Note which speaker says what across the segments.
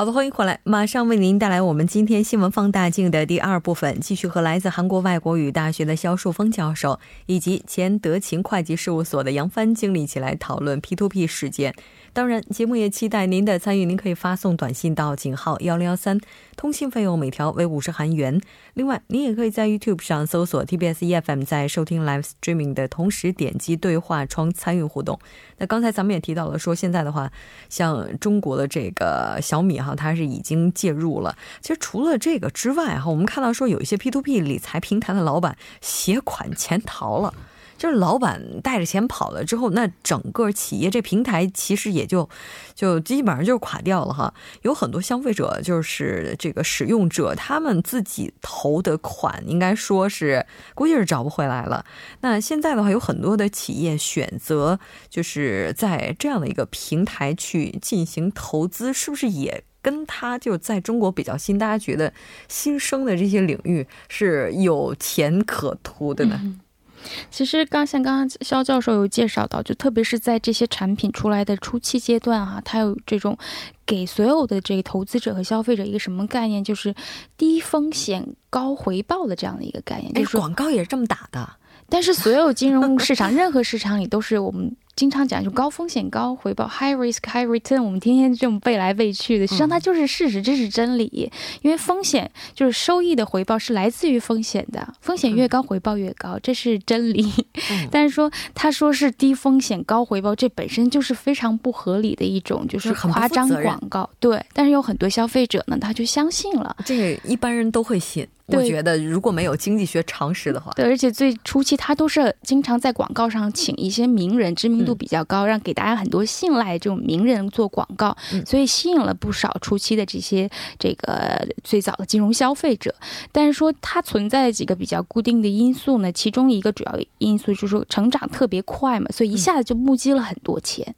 Speaker 1: 好的，欢迎回来，马上为您带来我们今天新闻放大镜的第二部分，继续和来自韩国外国语大学的肖树峰教授以及前德勤会计事务所的杨帆经理一起来讨论 P2P 事件。当然，节目也期待您的参与。您可以发送短信到井号幺零幺三，通信费用每条为五十韩元。另外，您也可以在 YouTube 上搜索 TBS EFM，在收听 Live Streaming 的同时点击对话窗参与互动。那刚才咱们也提到了，说现在的话，像中国的这个小米哈，它是已经介入了。其实除了这个之外哈，我们看到说有一些 P to P 理财平台的老板携款潜逃了。就是老板带着钱跑了之后，那整个企业这平台其实也就就基本上就垮掉了哈。有很多消费者就是这个使用者，他们自己投的款，应该说是估计是找不回来了。那现在的话，有很多的企业选择就是在这样的一个平台去进行投资，是不是也跟他就在中国比较新，大家觉得新生的这些领域是有钱可图的呢？
Speaker 2: 其实刚像刚刚肖教授有介绍到，就特别是在这些产品出来的初期阶段啊，它有这种给所有的这个投资者和消费者一个什么概念，就是低风险高回报的这样的一个概念。就是
Speaker 1: 广告也是这么打的，
Speaker 2: 但是所有金融市场任何市场里都是我们。经常讲就高风险高回报，high risk high return，我们天天这么背来背去的，实际上它就是事实，这是真理。因为风险就是收益的回报是来自于风险的，风险越高回报越高，这是真理。但是说他说是低风险高回报，这本身就是非常不合理的一种就是夸张广告。对，但是有很多消费者呢，他就相信了，
Speaker 1: 这个一般人都会信。我觉得如果没有经济学常识的话，
Speaker 2: 对，而且最初期他都是经常在广告上请一些名人，知名度比较高，让给大家很多信赖这种名人做广告，所以吸引了不少初期的这些这个最早的金融消费者。但是说它存在几个比较固定的因素呢？其中一个主要因素就是说成长特别快嘛，所以一下子就募集了很多钱。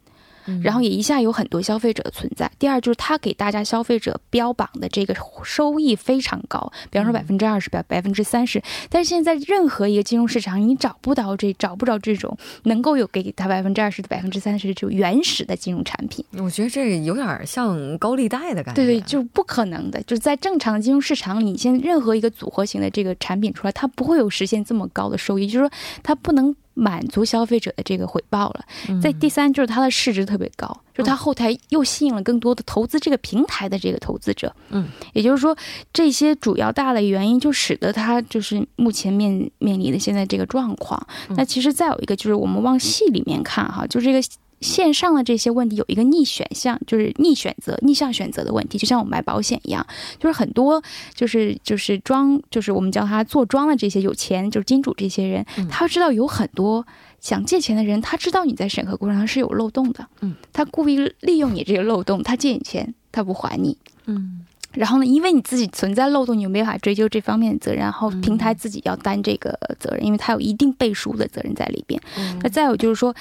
Speaker 2: 然后也一下有很多消费者的存在。第二就是它给大家消费者标榜的这个收益非常高，比方说百分之二十、百百分之三十。但是现在任何一个金融市场，你找不到这找不着这种能够有给他百分之二十、百分之三十这种原始的金融产品。
Speaker 1: 我觉得这有点像高利贷的感觉。
Speaker 2: 对对，就不可能的。就是在正常的金融市场里，现在任何一个组合型的这个产品出来，它不会有实现这么高的收益。就是说，它不能。满足消费者的这个回报了。在第三就是它的市值特别高，就它后台又吸引了更多的投资这个平台的这个投资者。嗯，也就是说这些主要大的原因就使得它就是目前面面临的现在这个状况。那其实再有一个就是我们往细里面看哈，就是这个。线上的这些问题有一个逆选项，就是逆选择、逆向选择的问题，就像我们买保险一样，就是很多就是就是装，就是我们叫他做庄的这些有钱，就是金主这些人，他知道有很多想借钱的人，他知道你在审核过程中是有漏洞的，嗯，他故意利用你这个漏洞，他借你钱，他不还你，嗯，然后呢，因为你自己存在漏洞，你又没法追究这方面的责任，然后平台自己要担这个责任，因为他有一定背书的责任在里边。那再有就是说。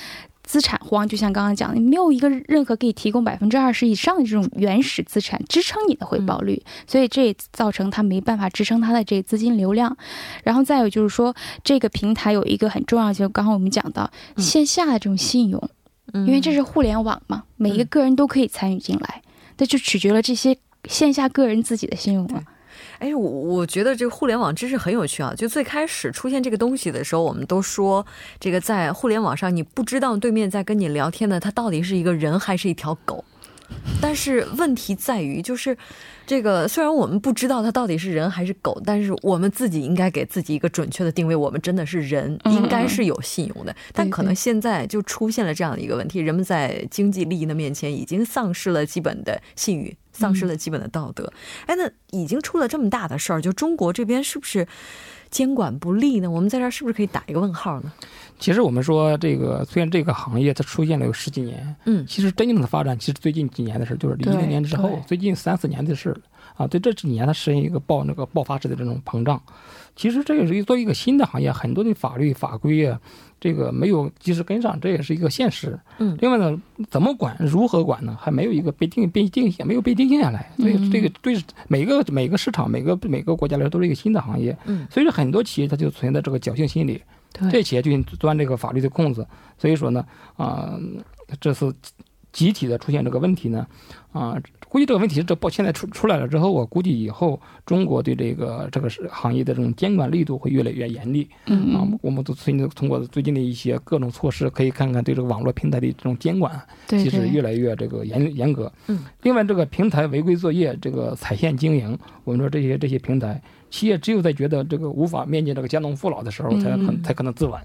Speaker 2: 资产荒，就像刚刚讲的，没有一个任何可以提供百分之二十以上的这种原始资产支撑你的回报率，所以这也造成它没办法支撑它的这个资金流量。然后再有就是说，这个平台有一个很重要，就刚刚我们讲到线下的这种信用，因为这是互联网嘛，每一个个人都可以参与进来，那就取决了这些线下个人自己的信用了。
Speaker 1: 哎，我我觉得这个互联网真是很有趣啊！就最开始出现这个东西的时候，我们都说这个在互联网上，你不知道对面在跟你聊天的他到底是一个人还是一条狗。但是问题在于，就是这个虽然我们不知道它到底是人还是狗，但是我们自己应该给自己一个准确的定位，我们真的是人，应该是有信用的。但可能现在就出现了这样的一个问题：人们在经济利益的面前已经丧失了基本的信誉。丧失了基本的道德，哎，那已经出了这么大的事儿，就中国这边是不是监管不力呢？我们在这儿是不是可以打一个问号呢？
Speaker 3: 其实我们说这个，虽然这个行业它出现了有十几年，嗯，其实真正的发展其实最近几年的事，就是零零年之后，最近三四年的事。啊，对这几年它实现一个爆那个爆发式的这种膨胀。其实这个是作为一个新的行业，很多的法律法规啊，这个没有及时跟上，这也是一个现实。
Speaker 1: 嗯
Speaker 3: 另外呢，怎么管、如何管呢？还没有一个被定、被定下，没有被定性下来。所以这个对每个每个市场、每个每个国家来说都是一个新的行业。
Speaker 1: 嗯，
Speaker 3: 所以说很多企业它就存在这个侥幸心理，这
Speaker 2: 对，
Speaker 3: 企业就钻这个法律的空子。所以说呢，啊、这次集体的出现这个问题呢，啊、估计这个问题这报现在出出来了之后，我估计以后中国对这个这个是行业的这种监管力度会越来越严厉。啊
Speaker 2: 嗯，，
Speaker 3: 我们都最近通过最近的一些各种措施，可以看看对这个网络平台的这种监管，其实越来越这个严严格。
Speaker 1: 嗯，
Speaker 3: 另外这个平台违规作业，这个踩线经营，我们说这些这些平台企业只有在觉得这个无法面对这个家农父老的时候，才可
Speaker 2: 能
Speaker 3: 才可能自刎。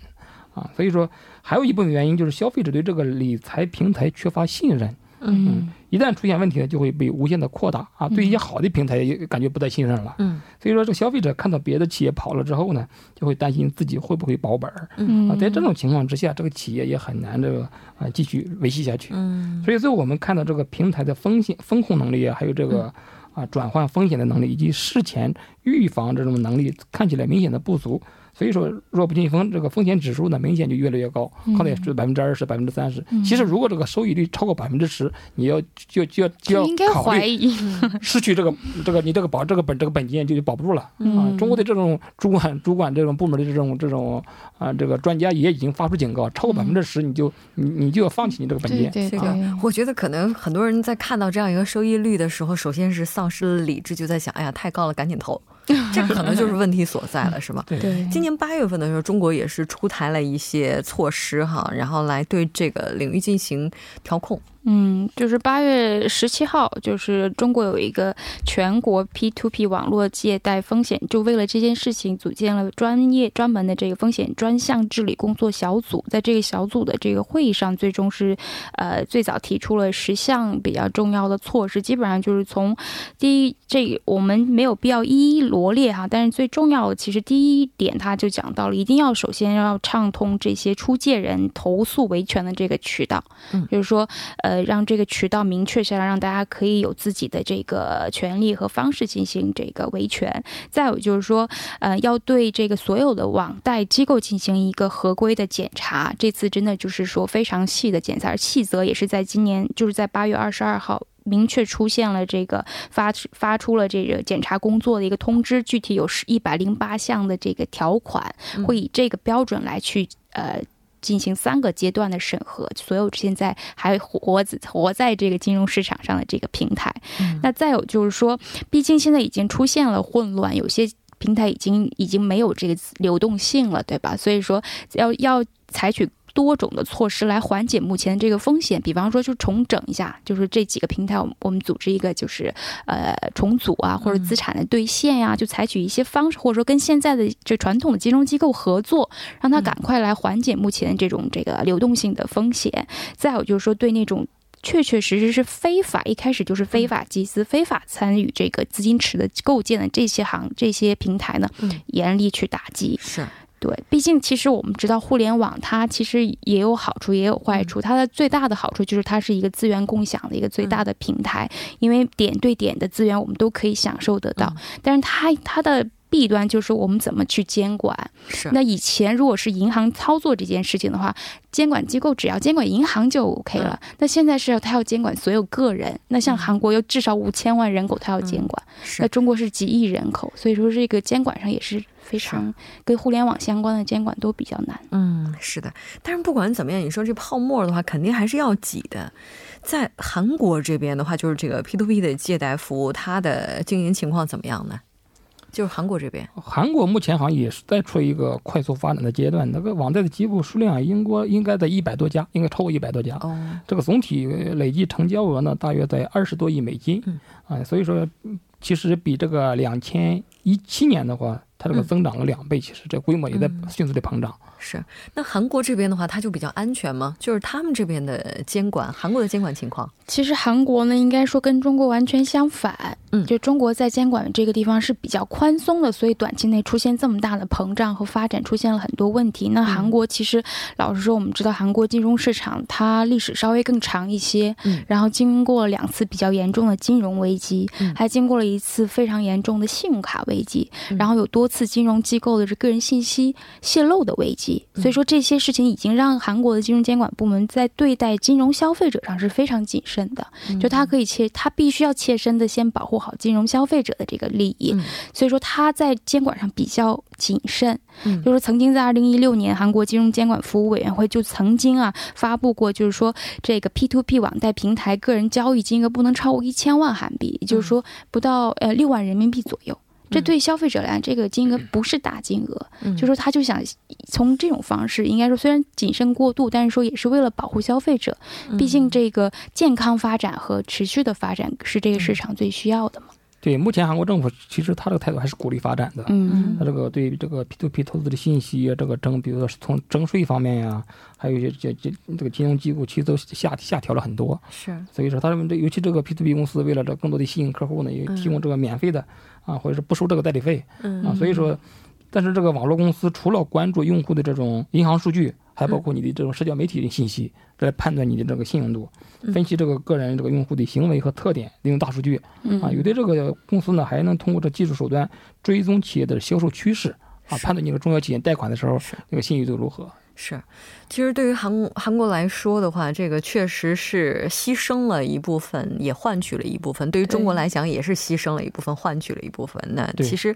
Speaker 3: 啊，所以说还有一部分原因就是消费者对这个理财平台缺乏信任。
Speaker 2: 嗯
Speaker 3: 一旦出现问题呢，就会被无限的扩大啊。对一些好的平台也感觉不再信任了。
Speaker 1: 嗯
Speaker 3: 所以说，这个消费者看到别的企业跑了之后呢，就会担心自己会不会保本儿
Speaker 2: 嗯
Speaker 3: 啊。在这种情况之下，这个企业也很难这个啊继续维系下去。
Speaker 1: 嗯
Speaker 3: 所以最后我们看到这个平台的风险风控能力啊，还有这个啊转换风险的能力，以及事前预防这种能力，看起来明显的不足。所以说，弱不禁风，这个风险指数呢，明显就越来越高，可能也是百分之二十、百分之三十。其实，如果这个收益率超过百分之十，你要就就要就要
Speaker 2: 应该
Speaker 3: 考虑
Speaker 2: 怀疑，
Speaker 3: 失去这个这个你这个保这个本这个本金就保不住了啊。
Speaker 2: 嗯
Speaker 3: 中国的这种主管主管这种部门的这种这种啊这个专家也已经发出警告，超过百分之十你就你你就要放弃你这个本金。
Speaker 2: 对对
Speaker 1: 这个
Speaker 2: 对，
Speaker 1: 我觉得可能很多人在看到这样一个收益率的时候，首先是丧失了理智，就在想，哎呀，太高了，赶紧投。这可能就是问题所在了，是吗？
Speaker 3: 对
Speaker 2: 对，
Speaker 1: 今年八月份的时候，中国也是出台了一些措施哈，然后来对这个领域进行调控。
Speaker 2: 嗯，就是八月十七号，就是中国有一个全国 P to P 网络借贷风险，就为了这件事情组建了专业专门的这个风险专项治理工作小组。在这个小组的这个会议上，最终是呃最早提出了十项比较重要的措施，基本上就是从第一，这我们没有必要一一罗列哈，但是最重要的其实第一点，他就讲到了，一定要首先要畅通这些出借人投诉维权的这个渠道，
Speaker 1: 嗯
Speaker 2: 就是说呃让这个渠道明确下来，让大家可以有自己的这个权利和方式进行这个维权。再有就是说，呃，要对这个所有的网贷机构进行一个合规的检查。这次真的就是说非常细的检查，而细则也是在今年，就是在八月二十二号。明确出现了这个发发出了这个检查工作的一个通知，具体有一百零八项的这个条款，
Speaker 1: 嗯
Speaker 2: 会以这个标准来去呃进行三个阶段的审核，所有现在还活子活在这个金融市场上的这个平台。
Speaker 1: 嗯
Speaker 2: 那再有就是说，毕竟现在已经出现了混乱，有些平台已经已经没有这个流动性了，对吧？所以说要要采取。多种的措施来缓解目前这个风险，比方说就重整一下，就是这几个平台，我们我们组织一个就是呃重组啊，或者资产的兑现呀、就采取一些方式，或者说跟现在的这传统的金融机构合作，让它赶快来缓解目前这种这个流动性的风险。再有就是说对那种。确确实实是非法，一开始就是非法集资、非法参与这个资金池的构建的这些行这些平台呢，
Speaker 1: 嗯
Speaker 2: 严厉去打击。
Speaker 1: 是，
Speaker 2: 对，毕竟其实我们知道，互联网它其实也有好处，也有坏
Speaker 1: 嗯
Speaker 2: 处。它的最大的好处就是它是一个资源共享的一个最大的平台，因为点对点的资源我们都可以享受得到。
Speaker 1: 嗯
Speaker 2: 但是它它的弊端就是我们怎么去监管。
Speaker 1: 是
Speaker 2: 那以前如果是银行操作这件事情的话，监管机构只要监管银行就 OK 了。那现在是要它要监管所有个人。那像韩国有至少五千万人口，它要监管。
Speaker 1: 是
Speaker 2: 那中国是几亿人口，所以说这个监管上也是非常跟互联网相关的监管都比较难。
Speaker 1: 嗯，是的，但是不管怎么样，你说这泡沫的话，肯定还是要挤的。在韩国这边的话，就是这个 P to P 的借贷服务，它的经营情况怎么样呢？就是韩国这边，
Speaker 3: 韩国目前好像也是在处于一个快速发展的阶段，那个网贷的机构数量应该应该在一百多家，应该超过一百多家。
Speaker 1: 哦，
Speaker 3: 这个总体累计成交额呢，大约在二十多亿美金。
Speaker 1: 嗯，
Speaker 3: 啊，所以说嗯其实比这个两千一七年的话，它这个
Speaker 1: 嗯
Speaker 3: 增长了两倍，其实这规模也在
Speaker 1: 嗯
Speaker 3: 迅速的膨胀。
Speaker 1: 是，那韩国这边的话，它就比较安全吗？就是他们这边的监管，韩国的监管情况。
Speaker 2: 其实韩国呢，应该说跟中国完全相反。
Speaker 1: 嗯，
Speaker 2: 就中国在监管这个地方是比较宽松的，所以短期内出现这么大的膨胀和发展，出现了很多问题。那韩国其实，老实说，我们知道韩国金融市场它历史稍微更长一些，
Speaker 1: 嗯，
Speaker 2: 然后经过了两次比较严重的金融危机，
Speaker 1: 嗯
Speaker 2: 还经过了一次非常严重的信用卡危机，
Speaker 1: 嗯
Speaker 2: 然后有多次金融机构的这个人信息泄露的危机。
Speaker 1: 嗯
Speaker 2: 所以说这些事情已经让韩国的金融监管部门在对待金融消费者上是非常谨慎的。
Speaker 1: 嗯
Speaker 2: 就他可以切，他必须要切身的先保护好金融消费者的这个利益，
Speaker 1: 嗯
Speaker 2: 所以说他在监管上比较谨慎。
Speaker 1: 嗯
Speaker 2: 就是曾经在二零一六年，韩国金融监管服务委员会就曾经啊发布过，就是说这个 P to P 网贷平台个人交易金额不能超过一千万韩币，也就是说不到呃六万人民币左右。这对消费者来讲，这个金额不是大金额，
Speaker 1: 嗯
Speaker 2: 就说他就想从这种方式，应该说虽然谨慎过度，但是说也是为了保护消费者。
Speaker 1: 嗯
Speaker 2: 毕竟这个健康发展和持续的发展是这个市场最需要的嘛。
Speaker 3: 对，目前韩国政府其实他这个态度还是鼓励发展的。
Speaker 2: 嗯
Speaker 3: 他这个对于这个 P to P 投资的信息，这个征，比如说是从征税方面呀，还有一些这这这个金融机构其实都下下调了很多。
Speaker 1: 是，
Speaker 3: 所以说，他们这尤其这个 P to P 公司为了这更多的吸引客户呢，也提供这个免费的啊，或者是不收这个代理费
Speaker 1: 嗯
Speaker 3: 啊。所以说，但是这个网络公司除了关注用户的这种银行数据，还包括你的这种社交媒体的信息，来判断你的这个信用度，
Speaker 1: 嗯
Speaker 3: 分析这个个人这个用户的行为和特点，利用大数据
Speaker 2: 嗯
Speaker 3: 啊。有的这个公司呢，还能通过这技术手段追踪企业的销售趋势啊，判断你的中小企业贷款的时候那个信誉度如何。
Speaker 1: 是，其实对于韩韩国来说的话，这个确实是牺牲了一部分，也换取了一部分。对于中国来讲，也是牺牲了一部分，换取了一部分。那其实，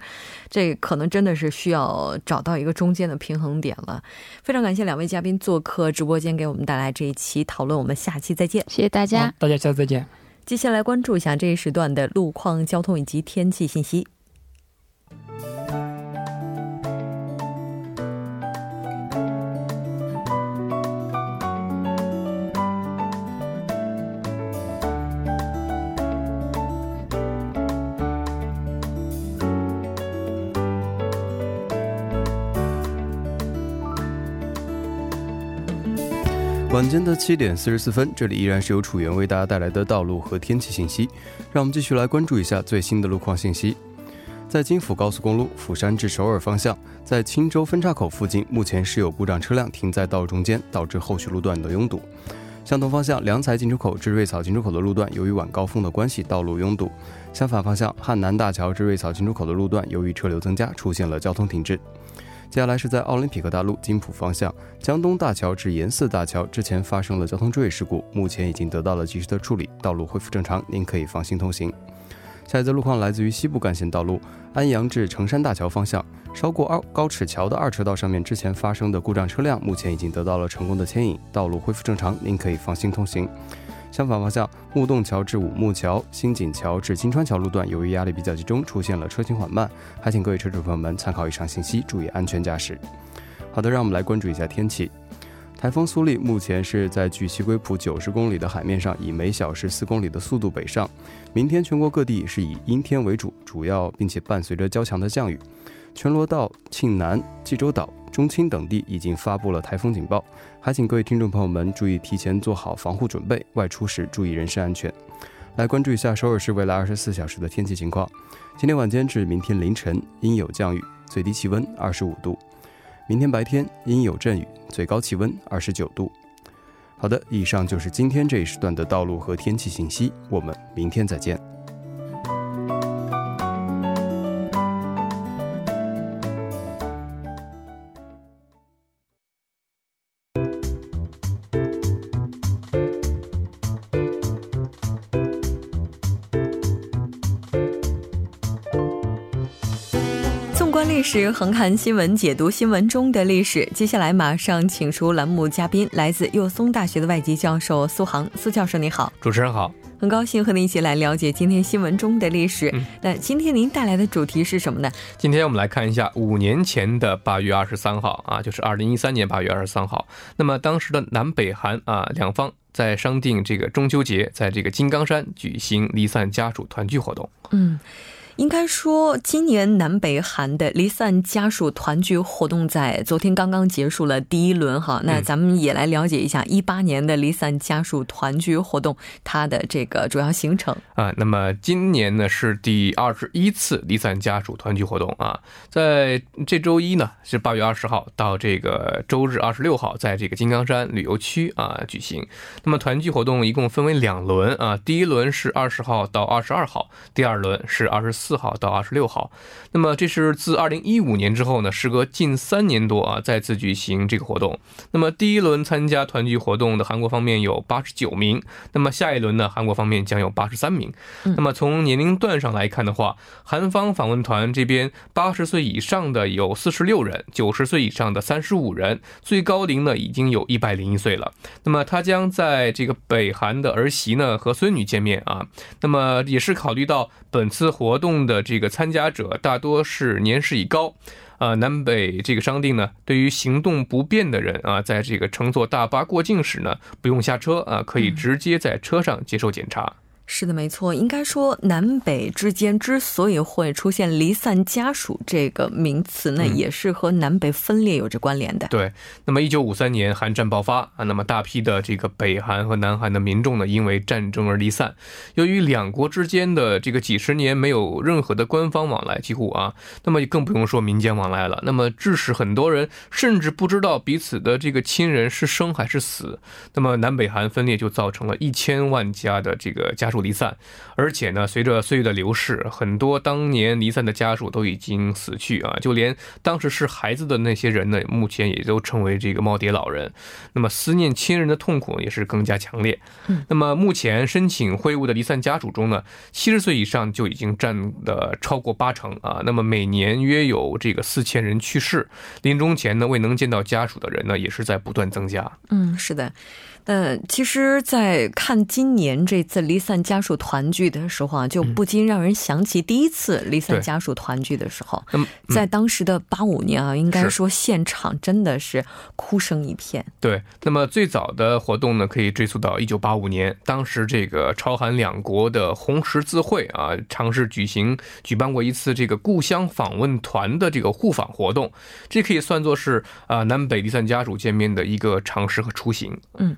Speaker 1: 这可能真的是需要找到一个中间的平衡点了。非常感谢两位嘉宾做客直播间，给我们带来这一期讨论。我们下期再见。
Speaker 2: 谢谢大家。
Speaker 3: 大家下次再见。
Speaker 1: 接下来关注一下这一时段的路况、交通以及天气信息。
Speaker 4: 晚间的七点四十四分，这里依然是由楚源为大家带来的道路和天气信息。让我们继续来关注一下最新的路况信息。在京釜高速公路釜山至首尔方向，在青州分岔口附近，目前是有故障车辆停在道路中间，导致后续路段的拥堵。相同方向，良才进出口至瑞草进出口的路段，由于晚高峰的关系，道路拥堵。相反方向，汉南大桥至瑞草进出口的路段，由于车流增加，出现了交通停滞。接下来是在奥林匹克大路金浦方向，江东大桥至延寺大桥之前发生了交通坠事故，目前已经得到了及时的处理，道路恢复正常，您可以放心通行。下一则路况来自于西部干线道路安阳至成山大桥方向，稍过二高尺桥的二车道上面之前发生的故障车辆，目前已经得到了成功的牵引，道路恢复正常，您可以放心通行。相反方向，木洞桥至五木桥、新井桥至金川桥路段，由于压力比较集中，出现了车行缓慢，还请各位车主朋友们参考以上信息，注意安全驾驶。好的，让我们来关注一下天气。台风苏力目前是在距西归浦九十公里的海面上，以每小时四公里的速度北上。明天全国各地是以阴天为主，主要并且伴随着较强的降雨。全罗道、庆南、济州岛、中青等地已经发布了台风警报，还请各位听众朋友们注意提前做好防护准备，外出时注意人身安全。来关注一下首尔市未来二十四小时的天气情况。今天晚间至明天凌晨阴有降雨，最低气温二十五度；明天白天阴有阵雨，最高气温二十九度。好的，以上就是今天这一时段的道路和天气信息，我们明天再见。
Speaker 1: 观历史，横看新闻，解读新闻中的历史。接下来马上请出栏目嘉宾，来自幼松大学的外籍教授苏杭。苏教授你好，
Speaker 5: 主持人好，
Speaker 1: 很高兴和您一起来了解今天新闻中的历史。
Speaker 5: 嗯
Speaker 1: 那今天您带来的主题是什么呢？
Speaker 5: 今天我们来看一下五年前的八月二十三号啊，就是二零一三年八月二十三号。那么当时的南北韩啊两方在商定这个中秋节在这个金刚山举行离散家属团聚活动。
Speaker 1: 嗯，应该说，今年南北韩的离散家属团聚活动在昨天刚刚结束了第一轮哈。那咱们也来了解一下一八年的离散家属团聚活动它的这个主要行程
Speaker 5: 啊。那么今年呢是第二十一次离散家属团聚活动啊，在这周一呢是八月二十号到这个周日二十六号，在这个金刚山旅游区啊举行。那么团聚活动一共分为两轮啊，第一轮是二十号到二十二号，第二轮是二十四。号到二十六号，那么这是自二零一五年之后呢，时隔近三年多啊，再次举行这个活动。那么第一轮参加团聚活动的韩国方面有八十九名，那么下一轮呢，韩国方面将有八十三名。那么从年龄段上来看的话，韩方访问团这边八十岁以上的有四十六人，九十岁以上的三十五人，最高龄呢已经有一百零一岁了。那么他将在这个北韩的儿媳呢和孙女见面啊，那么也是考虑到本次活动。的这个参加者大多是年事已高，啊，南北这个商定呢，对于行动不便的人啊，在这个乘坐大巴过境时呢，不用下车啊，可以直接在车上接受检查。
Speaker 1: 是的，没错。应该说，南北之间之所以会出现离散家属这个名词呢，也是和南北分裂有着关联的。
Speaker 5: 对。那么，一九五三年韩战爆发啊，那么大批的这个北韩和南韩的民众呢，因为战争而离散。由于两国之间的这个几十年没有任何的官方往来，几乎啊，那么更不用说民间往来了。那么，致使很多人甚至不知道彼此的这个亲人是生还是死。那么，南北韩分裂就造成了一千万家的这个家属。离散，而且呢，随着岁月的流逝，很多当年离散的家属都已经死去啊，就连当时是孩子的那些人呢，目前也都成为这个耄耋老人。那么思念亲人的痛苦也是更加强烈。嗯，那么目前申请会晤的离散家属中呢，七十岁以上就已经占的超过八成啊。那么每年约有这个四千人去世，临终前呢未能见到家属的人呢，也是在不断增加。
Speaker 1: 嗯，是的。呃，其实，在看今年这次离散家属团聚的时候啊，就不禁让人想起第一次离散家属团聚的时候，在当时的八五年啊，应该说现场真的是哭声一片。
Speaker 5: 对，那么最早的活动呢，可以追溯到一九八五年，当时这个朝韩两国的红十字会啊，尝试举行举办过一次这个故乡访问团的这个互访活动，这可以算作是啊南北离散家属见面的一个尝试和雏形。嗯。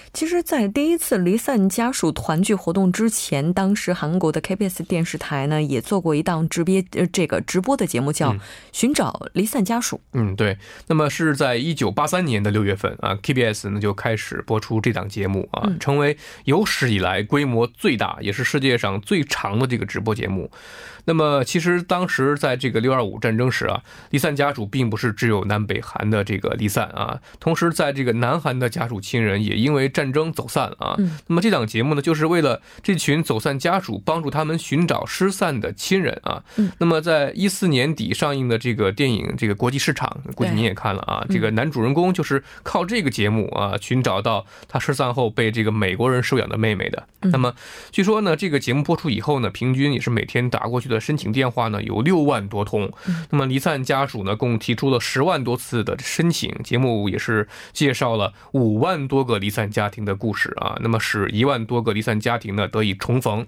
Speaker 1: 其实，在第一次离散家属团聚活动之前，当时韩国的 KBS 电视台呢也做过一档直播，呃，这个直播的节目叫《寻找离散家属》。
Speaker 5: 嗯，对。那么是在一九八三年的六月份啊，KBS 呢就开始播出这档节目啊，成为有史以来规模最大，也是世界上最长的这个直播节目。那么，其实当时在这个六二五战争时啊，离散家属并不是只有南北韩的这个离散啊，同时在这个南韩的家属亲人也因为战争走散啊。那么这档节目呢，就是为了这群走散家属，帮助他们寻找失散的亲人啊。那么在一四年底上映的这个电影《这个国际市场》，估计您也看了啊。这个男主人公就是靠这个节目啊，寻找到他失散后被这个美国人收养的妹妹的。那么据说呢，这个节目播出以后呢，平均也是每天打过去。的申请电话呢有六万多通，那么离散家属呢共提出了十万多次的申请，节目也是介绍了五万多个离散家庭的故事啊，那么使一万多个离散家庭呢得以重逢。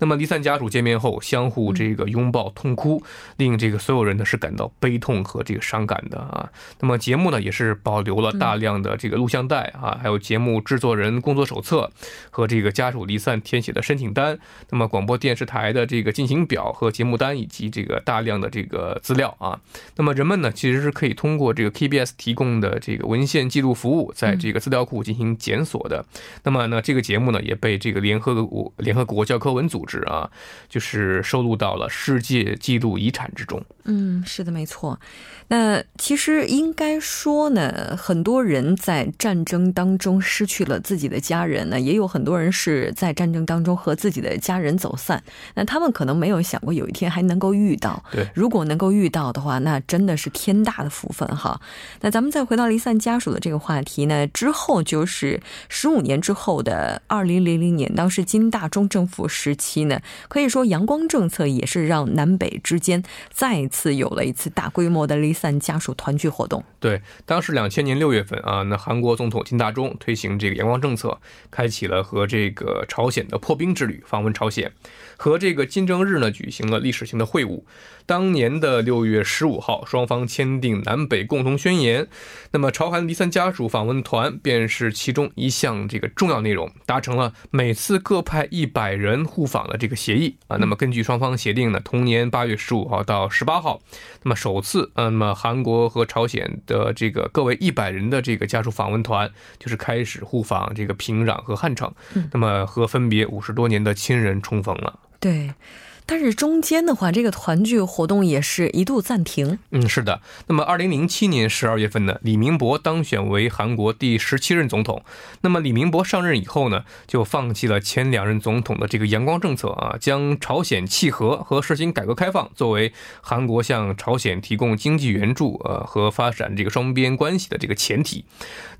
Speaker 5: 那么离散家属见面后相互这个拥抱痛哭，令这个所有人呢是感到悲痛和这个伤感的啊。那么节目呢也是保留了大量的这个录像带啊，还有节目制作人工作手册和这个家属离散填写的申请单。那么广播电视台的这个进行表和节目单以及这个大量的这个资料啊。那么人们呢其实是可以通过这个 KBS 提供的这个文献记录服务，在这个资料库进行检索的。那么呢这个节目呢也被这个联合国联合国教科文组织。是啊，就是收录到了世界纪录遗产之中。
Speaker 1: 嗯，是的，没错。那其实应该说呢，很多人在战争当中失去了自己的家人呢，也有很多人是在战争当中和自己的家人走散。那他们可能没有想过有一天还能够遇到。
Speaker 5: 对，
Speaker 1: 如果能够遇到的话，那真的是天大的福分哈。那咱们再回到离散家属的这个话题呢，之后就是十五年之后的二零零零年，当时金大中政府时期呢，可以说阳光政策也是让南北之间再次有了一次大规模的离散家属团聚活动。
Speaker 5: 对，当时两千年六月份啊，那韩国总统金大中推行这个阳光政策，开启了和这个朝鲜的破冰之旅，访问朝鲜，和这个金正日呢举行了历史性的会晤。当年的六月十五号，双方签订南北共同宣言。那么，朝韩离散家属访问团便是其中一项这个重要内容，达成了每次各派一百人互访的这个协议啊。那么，根据双方协定呢，同年八月十五号到十八号，那么首次，那么韩国和朝鲜的这个各为一百人的这个家属访问团，就是开始互访这个平壤和汉城，那么和分别五十多年的亲人重逢了。
Speaker 1: 对。但是中间的话，这个团聚活动也是一度暂停。
Speaker 5: 嗯，是的。那么，二零零七年十二月份呢，李明博当选为韩国第十七任总统。那么，李明博上任以后呢，就放弃了前两任总统的这个阳光政策啊，将朝鲜契合和实行改革开放作为韩国向朝鲜提供经济援助呃和发展这个双边关系的这个前提。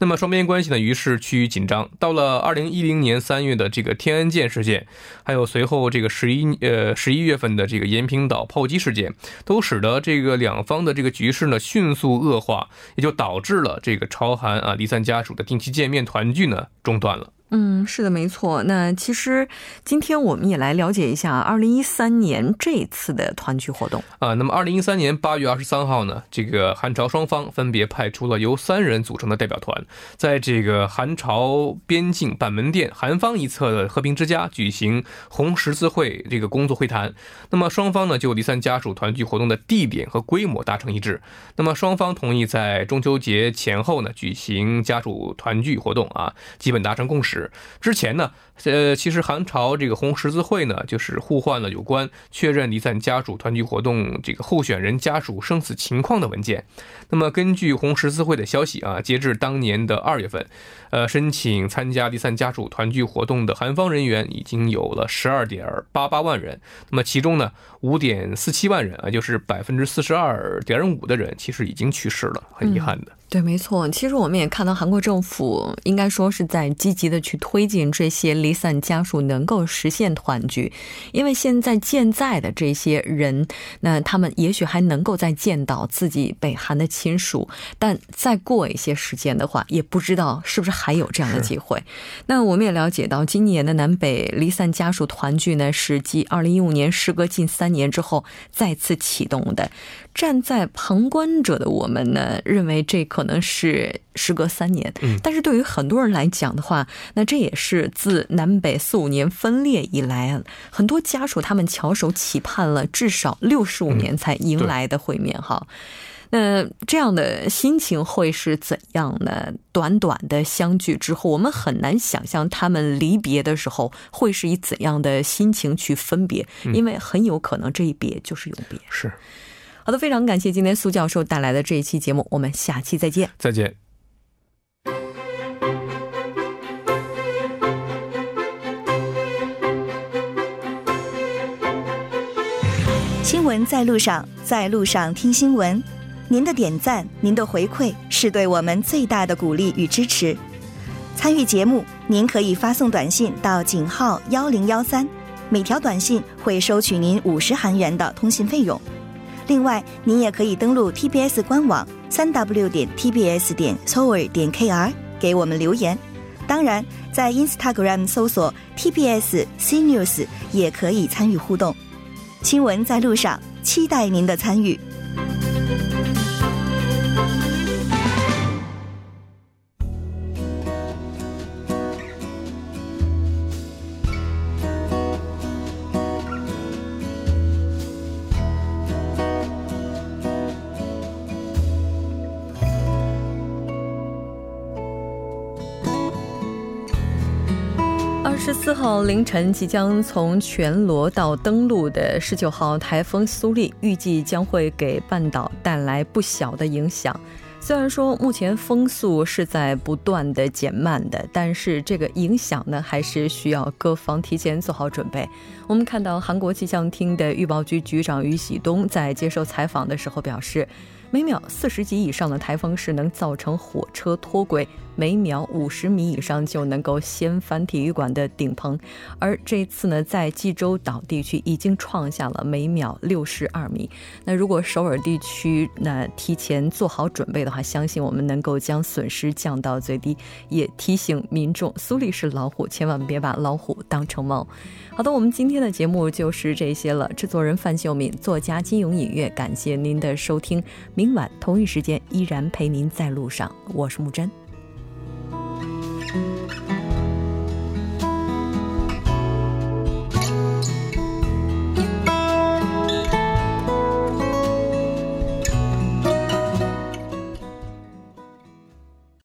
Speaker 5: 那么，双边关系呢，于是趋于紧张。到了二零一零年三月的这个天安舰事件，还有随后这个十一呃十一。一月份的这个延坪岛炮击事件，都使得这个两方的这个局势呢迅速恶化，也就导致了这个朝韩啊离散家属的定期见面团聚呢中断了。
Speaker 1: 嗯，是的，没错。那其实今天我们也来了解一下二零一三年这次的团聚活动
Speaker 5: 啊。那么二零一三年八月二十三号呢，这个韩朝双方分别派出了由三人组成的代表团，在这个韩朝边境板门店韩方一侧的和平之家举行红十字会这个工作会谈。那么双方呢就离散家属团聚活动的地点和规模达成一致。那么双方同意在中秋节前后呢举行家属团聚活动啊，基本达成共识。之前呢，呃，其实韩朝这个红十字会呢，就是互换了有关确认离散家属团聚活动这个候选人家属生死情况的文件。那么根据红十字会的消息啊，截至当年的二月份，呃，申请参加离散家属团聚活动的韩方人员已经有了十二点八八万人。那么其中呢，五点四七万人啊，就是百分之四十二点五的人，其实已经去世了，很遗憾的。
Speaker 1: 对，没错。其实我们也看到，韩国政府应该说是在积极的去推进这些离散家属能够实现团聚，因为现在健在的这些人，那他们也许还能够再见到自己北韩的亲属，但再过一些时间的话，也不知道是不是还有这样的机会。那我们也了解到，今年的南北离散家属团聚呢，是继二零一五年时隔近三年之后再次启动的。站在旁观者的我们呢，认为这可能是时隔三年，嗯，但是对于很多人来讲的话，那这也是自南北四五年分裂以来，很多家属他们翘首企盼了至少六十五年才迎来的会面哈。那这样的心情会是怎样呢？短短的相聚之后，我们很难想象他们离别的时候会是以怎样的心情去分别，因为很有可能这一别就是永别。
Speaker 5: 是。
Speaker 1: 好的，非常感谢今天苏教授带来的这一期节目，我们下期再见。
Speaker 5: 再见。
Speaker 6: 新闻在路上，在路上听新闻。您的点赞，您的回馈，是对我们最大的鼓励与支持。参与节目，您可以发送短信到井号幺零幺三，每条短信会收取您五十韩元的通信费用。另外，您也可以登录 TBS 官网三 W 点 TBS 点 Seoul 点 KR 给我们留言。当然，在 Instagram 搜索 TBS CNews 也可以参与互动。新闻在路上，期待您的参与。
Speaker 1: 号凌晨即将从全罗到登陆的十九号台风苏力，预计将会给半岛带来不小的影响。虽然说目前风速是在不断的减慢的，但是这个影响呢，还是需要各方提前做好准备。我们看到韩国气象厅的预报局局长于喜东在接受采访的时候表示。每秒四十级以上的台风是能造成火车脱轨，每秒五十米以上就能够掀翻体育馆的顶棚。而这次呢，在济州岛地区已经创下了每秒六十二米。那如果首尔地区那提前做好准备的话，相信我们能够将损失降到最低。也提醒民众，苏黎是老虎，千万别把老虎当成猫。好的，我们今天的节目就是这些了。制作人范秀敏，作家金勇音乐，感谢您的收听。明晚同一时间依然陪您在路上，我是木真。